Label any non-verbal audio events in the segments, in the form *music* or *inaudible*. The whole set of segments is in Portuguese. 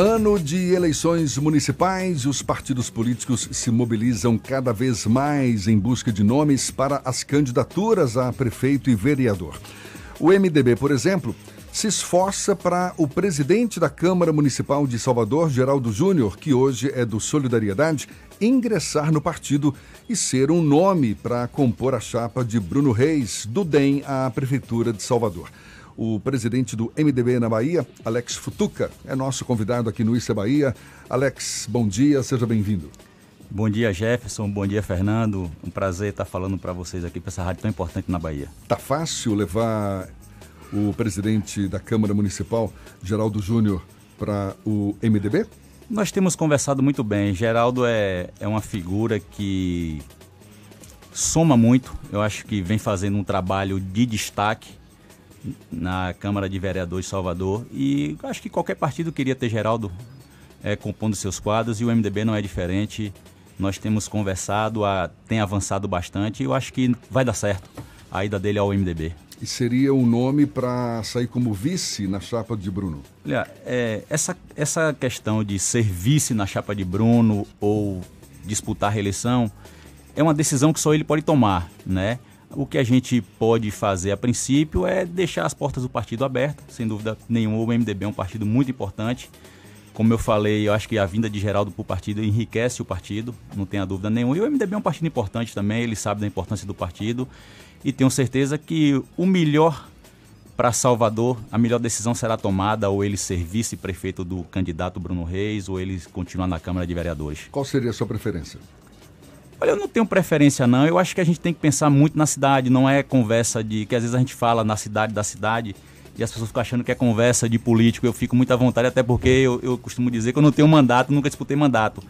Ano de eleições municipais, os partidos políticos se mobilizam cada vez mais em busca de nomes para as candidaturas a prefeito e vereador. O MDB, por exemplo, se esforça para o presidente da Câmara Municipal de Salvador, Geraldo Júnior, que hoje é do Solidariedade, ingressar no partido e ser um nome para compor a chapa de Bruno Reis, do DEM à Prefeitura de Salvador. O presidente do MDB na Bahia, Alex Futuca, é nosso convidado aqui no Isso é Bahia. Alex, bom dia, seja bem-vindo. Bom dia, Jefferson. Bom dia, Fernando. Um prazer estar falando para vocês aqui para essa rádio tão importante na Bahia. Tá fácil levar o presidente da Câmara Municipal, Geraldo Júnior, para o MDB? Nós temos conversado muito bem. Geraldo é, é uma figura que soma muito. Eu acho que vem fazendo um trabalho de destaque na Câmara de Vereadores de Salvador e acho que qualquer partido queria ter Geraldo é, compondo seus quadros e o MDB não é diferente. Nós temos conversado, a, tem avançado bastante e eu acho que vai dar certo a ida dele ao MDB. E seria um nome para sair como vice na chapa de Bruno? Olha, é, essa, essa questão de ser vice na chapa de Bruno ou disputar a reeleição é uma decisão que só ele pode tomar, né? O que a gente pode fazer a princípio é deixar as portas do partido abertas, sem dúvida nenhuma. O MDB é um partido muito importante. Como eu falei, eu acho que a vinda de Geraldo para o partido enriquece o partido, não tenha dúvida nenhuma. E o MDB é um partido importante também, ele sabe da importância do partido. E tenho certeza que o melhor para Salvador, a melhor decisão será tomada ou ele ser vice-prefeito do candidato Bruno Reis ou ele continuar na Câmara de Vereadores. Qual seria a sua preferência? Olha, eu não tenho preferência não. Eu acho que a gente tem que pensar muito na cidade, não é conversa de que às vezes a gente fala na cidade da cidade e as pessoas ficam achando que é conversa de político. Eu fico muito à vontade, até porque eu, eu costumo dizer que eu não tenho mandato, nunca disputei mandato.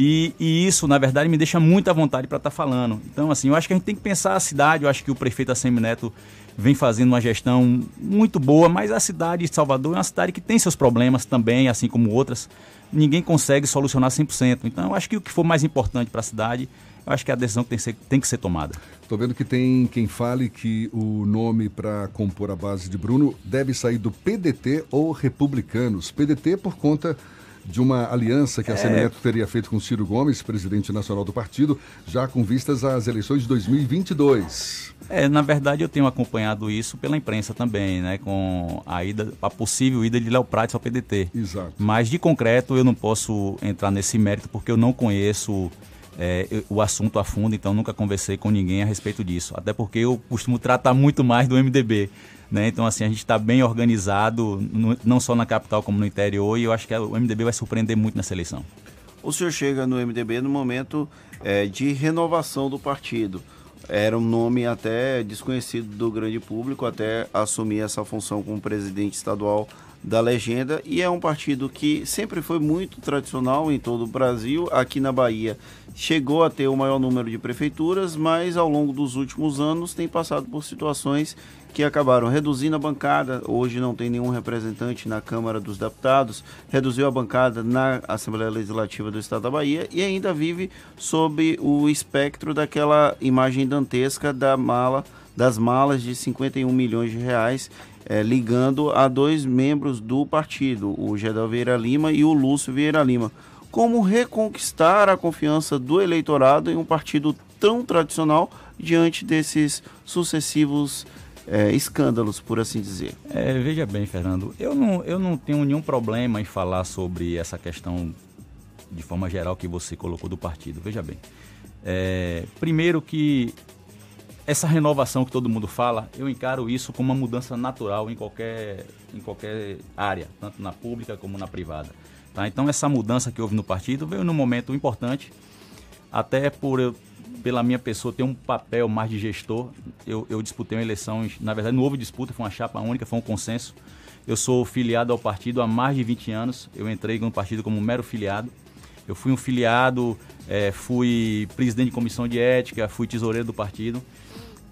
E, e, isso, na verdade, me deixa muito à vontade para estar tá falando. Então, assim, eu acho que a gente tem que pensar a cidade. Eu acho que o prefeito Assemi Neto vem fazendo uma gestão muito boa, mas a cidade de Salvador é uma cidade que tem seus problemas também, assim como outras. Ninguém consegue solucionar 100%. Então, eu acho que o que for mais importante para a cidade, eu acho que é a decisão que tem que ser, tem que ser tomada. Estou vendo que tem quem fale que o nome para compor a base de Bruno deve sair do PDT ou Republicanos. PDT por conta de uma aliança que a é... Semineto teria feito com Ciro Gomes, presidente nacional do partido, já com vistas às eleições de 2022. É, na verdade eu tenho acompanhado isso pela imprensa também, né, com a ida, a possível ida de Léo Prates ao PDT. Exato. Mas de concreto eu não posso entrar nesse mérito porque eu não conheço é, o assunto a fundo, então nunca conversei com ninguém a respeito disso. Até porque eu costumo tratar muito mais do MDB. Né? Então, assim, a gente está bem organizado, no, não só na capital como no interior, e eu acho que o MDB vai surpreender muito nessa eleição. O senhor chega no MDB no momento é, de renovação do partido. Era um nome até desconhecido do grande público, até assumir essa função como presidente estadual da legenda e é um partido que sempre foi muito tradicional em todo o Brasil. Aqui na Bahia chegou a ter o maior número de prefeituras, mas ao longo dos últimos anos tem passado por situações que acabaram reduzindo a bancada. Hoje não tem nenhum representante na Câmara dos Deputados, reduziu a bancada na Assembleia Legislativa do Estado da Bahia e ainda vive sob o espectro daquela imagem dantesca da mala das malas de 51 milhões de reais é, ligando a dois membros do partido, o Gedel Vieira Lima e o Lúcio Vieira Lima. Como reconquistar a confiança do eleitorado em um partido tão tradicional diante desses sucessivos é, escândalos, por assim dizer? É, veja bem, Fernando, eu não, eu não tenho nenhum problema em falar sobre essa questão de forma geral que você colocou do partido. Veja bem. É, primeiro que essa renovação que todo mundo fala, eu encaro isso como uma mudança natural em qualquer, em qualquer área, tanto na pública como na privada. Tá? Então, essa mudança que houve no partido veio num momento importante, até por eu, pela minha pessoa ter um papel mais de gestor. Eu, eu disputei uma eleição, na verdade, não houve disputa, foi uma chapa única, foi um consenso. Eu sou filiado ao partido há mais de 20 anos, eu entrei no partido como mero filiado. Eu fui um filiado, é, fui presidente de comissão de ética, fui tesoureiro do partido.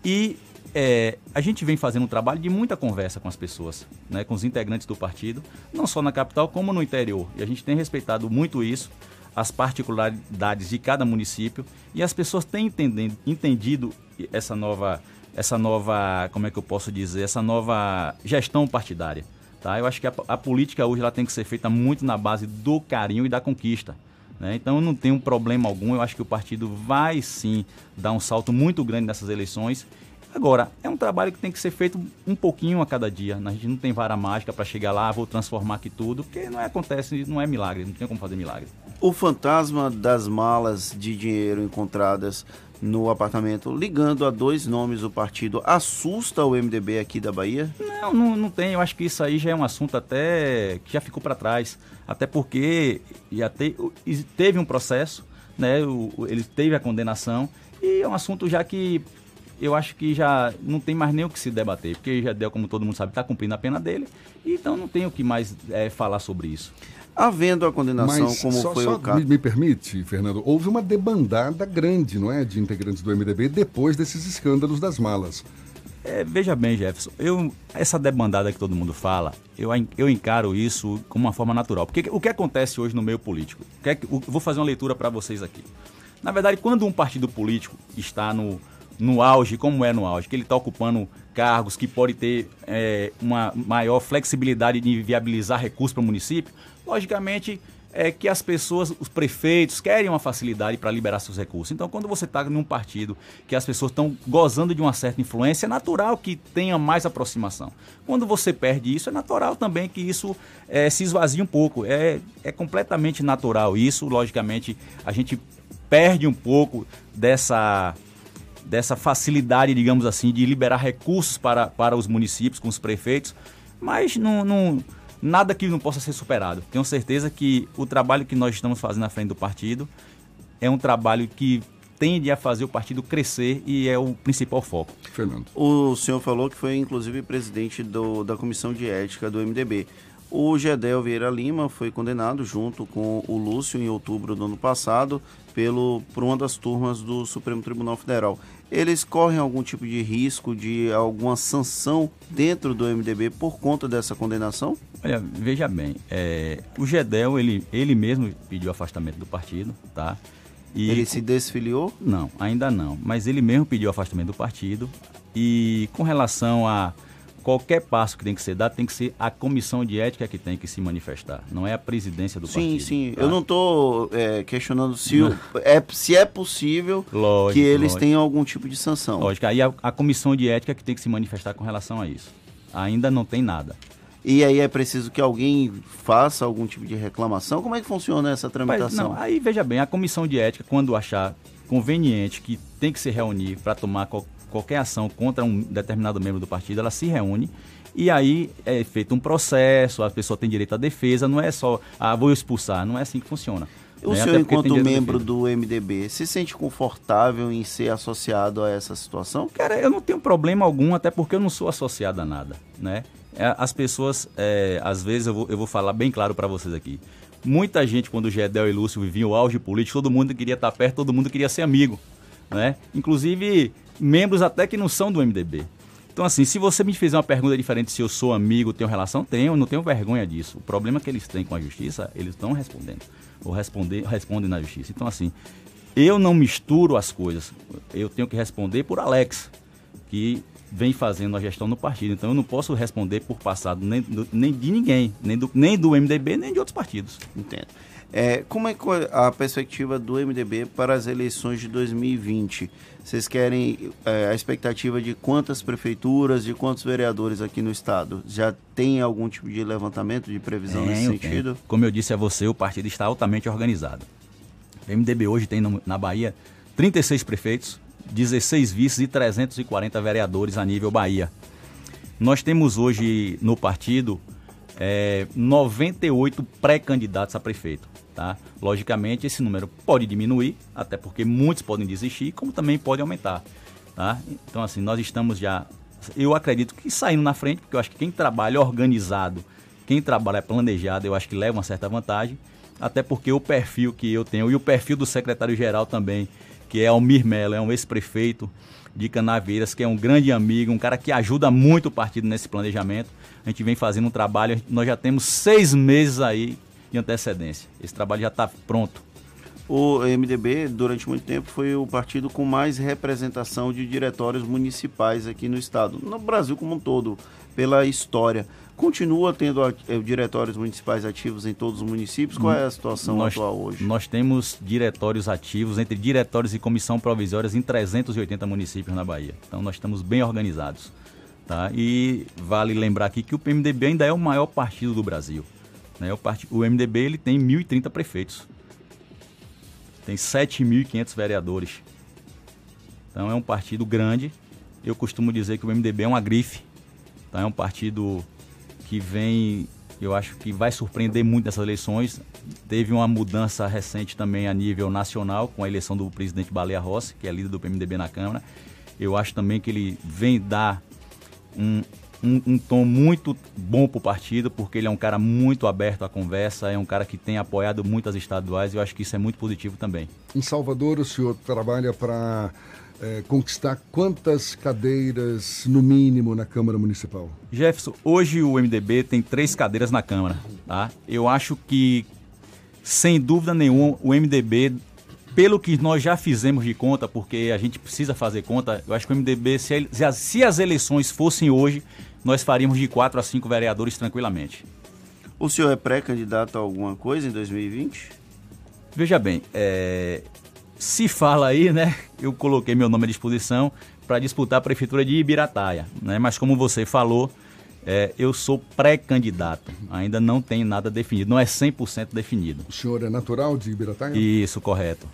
E é, a gente vem fazendo um trabalho de muita conversa com as pessoas, né, com os integrantes do partido, não só na capital como no interior. E a gente tem respeitado muito isso, as particularidades de cada município, e as pessoas têm entendendo, entendido essa nova, essa nova, como é que eu posso dizer, essa nova gestão partidária. Tá? Eu acho que a, a política hoje ela tem que ser feita muito na base do carinho e da conquista. Né? Então eu não tenho problema algum, eu acho que o partido vai sim dar um salto muito grande nessas eleições. Agora, é um trabalho que tem que ser feito um pouquinho a cada dia. A gente não tem vara mágica para chegar lá, vou transformar aqui tudo, porque não é, acontece, não é milagre, não tem como fazer milagre. O fantasma das malas de dinheiro encontradas no apartamento, ligando a dois nomes do partido, assusta o MDB aqui da Bahia? Não, não, não tem. Eu acho que isso aí já é um assunto até que já ficou para trás. Até porque já te, teve um processo, né? O, ele teve a condenação e é um assunto já que eu acho que já não tem mais nem o que se debater, porque já deu, como todo mundo sabe, está cumprindo a pena dele, então não tem o que mais é, falar sobre isso. Havendo a condenação, Mas como só, foi só o caso. Me, me permite, Fernando, houve uma debandada grande, não é, de integrantes do MDB depois desses escândalos das malas. É, veja bem, Jefferson, eu, essa debandada que todo mundo fala, eu, eu encaro isso como uma forma natural. Porque o que acontece hoje no meio político? Que é, eu vou fazer uma leitura para vocês aqui. Na verdade, quando um partido político está no, no auge, como é no auge, que ele está ocupando cargos que pode ter é, uma maior flexibilidade de viabilizar recursos para o município, logicamente é que as pessoas, os prefeitos, querem uma facilidade para liberar seus recursos. Então, quando você está num partido que as pessoas estão gozando de uma certa influência, é natural que tenha mais aproximação. Quando você perde isso, é natural também que isso é, se esvazie um pouco. É, é completamente natural isso. Logicamente, a gente perde um pouco dessa dessa facilidade, digamos assim, de liberar recursos para, para os municípios com os prefeitos, mas não, não, nada que não possa ser superado. Tenho certeza que o trabalho que nós estamos fazendo na frente do partido é um trabalho que tende a fazer o partido crescer e é o principal foco. Fernando. O senhor falou que foi inclusive presidente do, da comissão de ética do MDB. O Gedel Vieira Lima foi condenado junto com o Lúcio em outubro do ano passado pelo, por uma das turmas do Supremo Tribunal Federal. Eles correm algum tipo de risco de alguma sanção dentro do MDB por conta dessa condenação? Olha, veja bem, é, o Gedel, ele, ele mesmo pediu afastamento do partido, tá? E, ele se desfiliou? Não, ainda não. Mas ele mesmo pediu afastamento do partido. E com relação a qualquer passo que tem que ser dado tem que ser a comissão de ética que tem que se manifestar, não é a presidência do sim, partido. Sim, sim. Tá? Eu não estou é, questionando se, o, é, se é possível lógico, que eles lógico. tenham algum tipo de sanção. Lógico, aí a, a comissão de ética que tem que se manifestar com relação a isso. Ainda não tem nada. E aí é preciso que alguém faça algum tipo de reclamação? Como é que funciona essa tramitação? Mas, não, aí veja bem, a comissão de ética, quando achar conveniente que tem que se reunir para tomar qualquer ação contra um determinado membro do partido, ela se reúne e aí é feito um processo, a pessoa tem direito à defesa, não é só, ah, vou expulsar, não é assim que funciona. O né? senhor, enquanto membro do MDB, se sente confortável em ser associado a essa situação? Cara, eu não tenho problema algum, até porque eu não sou associado a nada, né? É, as pessoas, é, às vezes, eu vou, eu vou falar bem claro para vocês aqui. Muita gente, quando o Gedel e Lúcio viviam o auge político, todo mundo queria estar perto, todo mundo queria ser amigo, né? Inclusive, membros até que não são do MDB. Então, assim, se você me fizer uma pergunta diferente se eu sou amigo, tenho relação, tenho, não tenho vergonha disso. O problema que eles têm com a justiça, eles estão respondendo. Ou responder, respondem na justiça. Então, assim, eu não misturo as coisas. Eu tenho que responder por Alex, que vem fazendo a gestão no partido. Então, eu não posso responder por passado nem, nem de ninguém, nem do, nem do MDB, nem de outros partidos. Entendo. É, como é a perspectiva do MDB para as eleições de 2020? Vocês querem é, a expectativa de quantas prefeituras, de quantos vereadores aqui no estado? Já tem algum tipo de levantamento de previsão nesse sentido? Tenho. Como eu disse a você, o partido está altamente organizado. O MDB hoje tem no, na Bahia 36 prefeitos, 16 vices e 340 vereadores a nível Bahia. Nós temos hoje no partido é, 98 pré-candidatos a prefeito. Tá? Logicamente, esse número pode diminuir, até porque muitos podem desistir, como também pode aumentar. Tá? Então, assim, nós estamos já, eu acredito que saindo na frente, porque eu acho que quem trabalha organizado, quem trabalha planejado, eu acho que leva uma certa vantagem, até porque o perfil que eu tenho e o perfil do secretário-geral também, que é Almir Mello, é um ex-prefeito de Canaveiras, que é um grande amigo, um cara que ajuda muito o partido nesse planejamento. A gente vem fazendo um trabalho, nós já temos seis meses aí de antecedência. Esse trabalho já está pronto. o MDB, durante muito tempo, foi o partido com mais representação de diretórios municipais aqui no estado, no Brasil como um todo, pela história. Continua tendo eh, diretórios municipais ativos em todos os municípios? Qual é a situação nós, atual hoje? Nós temos diretórios ativos, entre diretórios e comissão provisórias, em 380 municípios na Bahia. Então nós estamos bem organizados. Tá? E vale lembrar aqui que o PMDB ainda é o maior partido do Brasil. Né? O, part... o MDB ele tem 1.030 prefeitos. Tem 7.500 vereadores. Então é um partido grande. Eu costumo dizer que o MDB é uma grife. Então é um partido que vem, eu acho que vai surpreender muito nessas eleições. Teve uma mudança recente também a nível nacional com a eleição do presidente Baleia Rossi, que é líder do PMDB na Câmara. Eu acho também que ele vem dar um, um, um tom muito bom para o partido, porque ele é um cara muito aberto à conversa, é um cara que tem apoiado muitas estaduais e eu acho que isso é muito positivo também. Em Salvador, o senhor trabalha para é, conquistar quantas cadeiras, no mínimo, na Câmara Municipal? Jefferson, hoje o MDB tem três cadeiras na Câmara. Tá? Eu acho que, sem dúvida nenhuma, o MDB, pelo que nós já fizemos de conta, porque a gente precisa fazer conta, eu acho que o MDB, se, se as eleições fossem hoje, nós faríamos de quatro a cinco vereadores tranquilamente. O senhor é pré-candidato a alguma coisa em 2020? Veja bem, é, se fala aí, né? Eu coloquei meu nome à disposição para disputar a prefeitura de Ibirataia, né? Mas como você falou, é, eu sou pré-candidato, ainda não tem nada definido, não é 100% definido. O senhor é natural de Ibirataia? Isso, correto.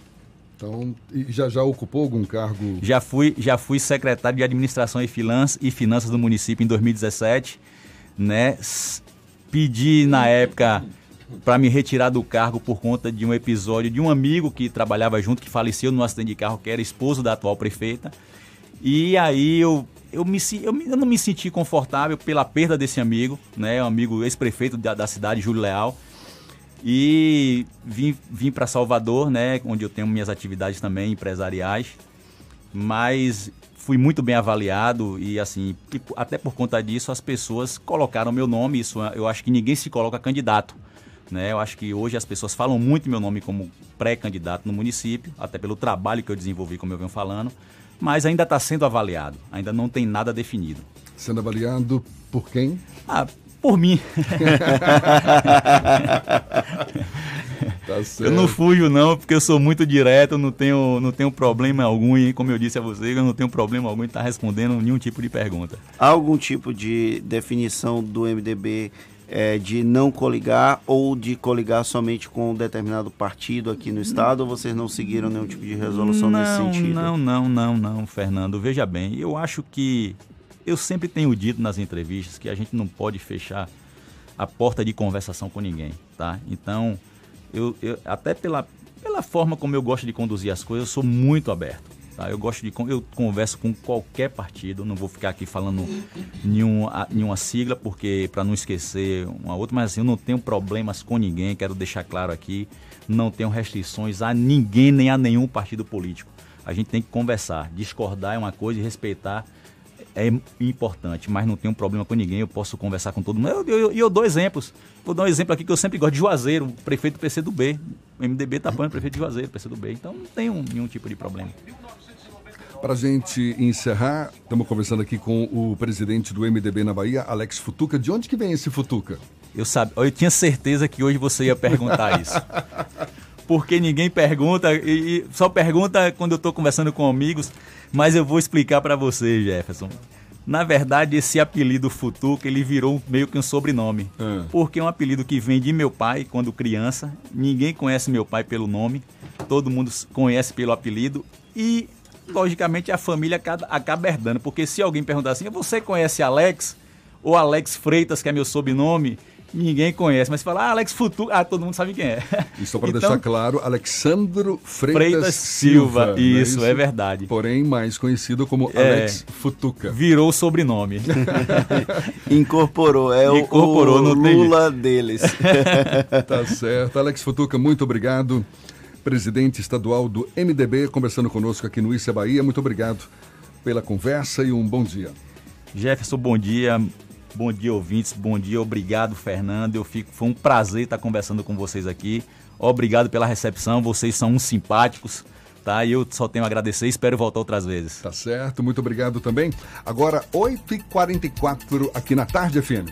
Então, já já ocupou algum cargo? Já fui, já fui secretário de Administração e Finanças, e Finanças do município em 2017, né? Pedi na época para me retirar do cargo por conta de um episódio de um amigo que trabalhava junto, que faleceu no acidente de carro, que era esposo da atual prefeita. E aí eu, eu, me, eu, eu não me senti confortável pela perda desse amigo, né? Um amigo ex-prefeito da, da cidade, Júlio Leal. E vim, vim para Salvador, né? Onde eu tenho minhas atividades também empresariais. Mas fui muito bem avaliado e assim, até por conta disso as pessoas colocaram meu nome, isso eu acho que ninguém se coloca candidato. Né? Eu acho que hoje as pessoas falam muito meu nome como pré-candidato no município, até pelo trabalho que eu desenvolvi, como eu venho falando, mas ainda está sendo avaliado, ainda não tem nada definido. Sendo avaliado por quem? Ah, por mim. *laughs* tá eu não fujo não, porque eu sou muito direto, não tenho, não tenho problema algum e como eu disse a você, eu não tenho problema algum em estar respondendo nenhum tipo de pergunta. Há algum tipo de definição do MDB é, de não coligar ou de coligar somente com um determinado partido aqui no estado ou vocês não seguiram nenhum tipo de resolução não, nesse sentido? Não, não, não, não, Fernando. Veja bem, eu acho que eu sempre tenho dito nas entrevistas que a gente não pode fechar a porta de conversação com ninguém, tá? Então, eu, eu até pela, pela forma como eu gosto de conduzir as coisas, eu sou muito aberto. Tá? Eu gosto de eu converso com qualquer partido, não vou ficar aqui falando nenhuma, nenhuma sigla porque para não esquecer uma outra, mas assim, eu não tenho problemas com ninguém, quero deixar claro aqui, não tenho restrições a ninguém nem a nenhum partido político. A gente tem que conversar, discordar é uma coisa e respeitar é importante, mas não tenho problema com ninguém, eu posso conversar com todo mundo. E eu, eu, eu, dou exemplos. Vou dar um exemplo aqui que eu sempre gosto de Juazeiro, prefeito do PCdoB. O MDB está apoiando o prefeito de Juazeiro, PCdoB. Então não tem um, nenhum tipo de problema. Para a gente encerrar, estamos conversando aqui com o presidente do MDB na Bahia, Alex Futuca. De onde que vem esse Futuca? Eu, sabe, eu tinha certeza que hoje você ia perguntar *laughs* isso. Porque ninguém pergunta, e, e só pergunta quando eu estou conversando com amigos, mas eu vou explicar para você, Jefferson. Na verdade, esse apelido Futuca, ele virou meio que um sobrenome. É. Porque é um apelido que vem de meu pai quando criança. Ninguém conhece meu pai pelo nome. Todo mundo conhece pelo apelido. E logicamente a família acaba, acaba herdando. Porque se alguém perguntar assim, você conhece Alex? Ou Alex Freitas, que é meu sobrenome? Ninguém conhece, mas se falar ah, Alex Futu, ah, todo mundo sabe quem é. E só para *laughs* então, deixar claro, Alexandro Freitas, Freitas Silva. Silva isso, é isso, é verdade. Porém, mais conhecido como é, Alex Futuca. Virou o sobrenome. *laughs* Incorporou, é Incorporou, o, o Lula deles. *laughs* tá certo. Alex Futuca, muito obrigado presidente estadual do MDB, conversando conosco aqui no Issa Bahia. Muito obrigado pela conversa e um bom dia. Jefferson, bom dia. Bom dia, ouvintes. Bom dia, obrigado, Fernando. Eu fico, foi um prazer estar conversando com vocês aqui. Obrigado pela recepção. Vocês são uns simpáticos tá? E eu só tenho a agradecer e espero voltar outras vezes. Tá certo, muito obrigado também. Agora, 8h44 aqui na Tarde FM.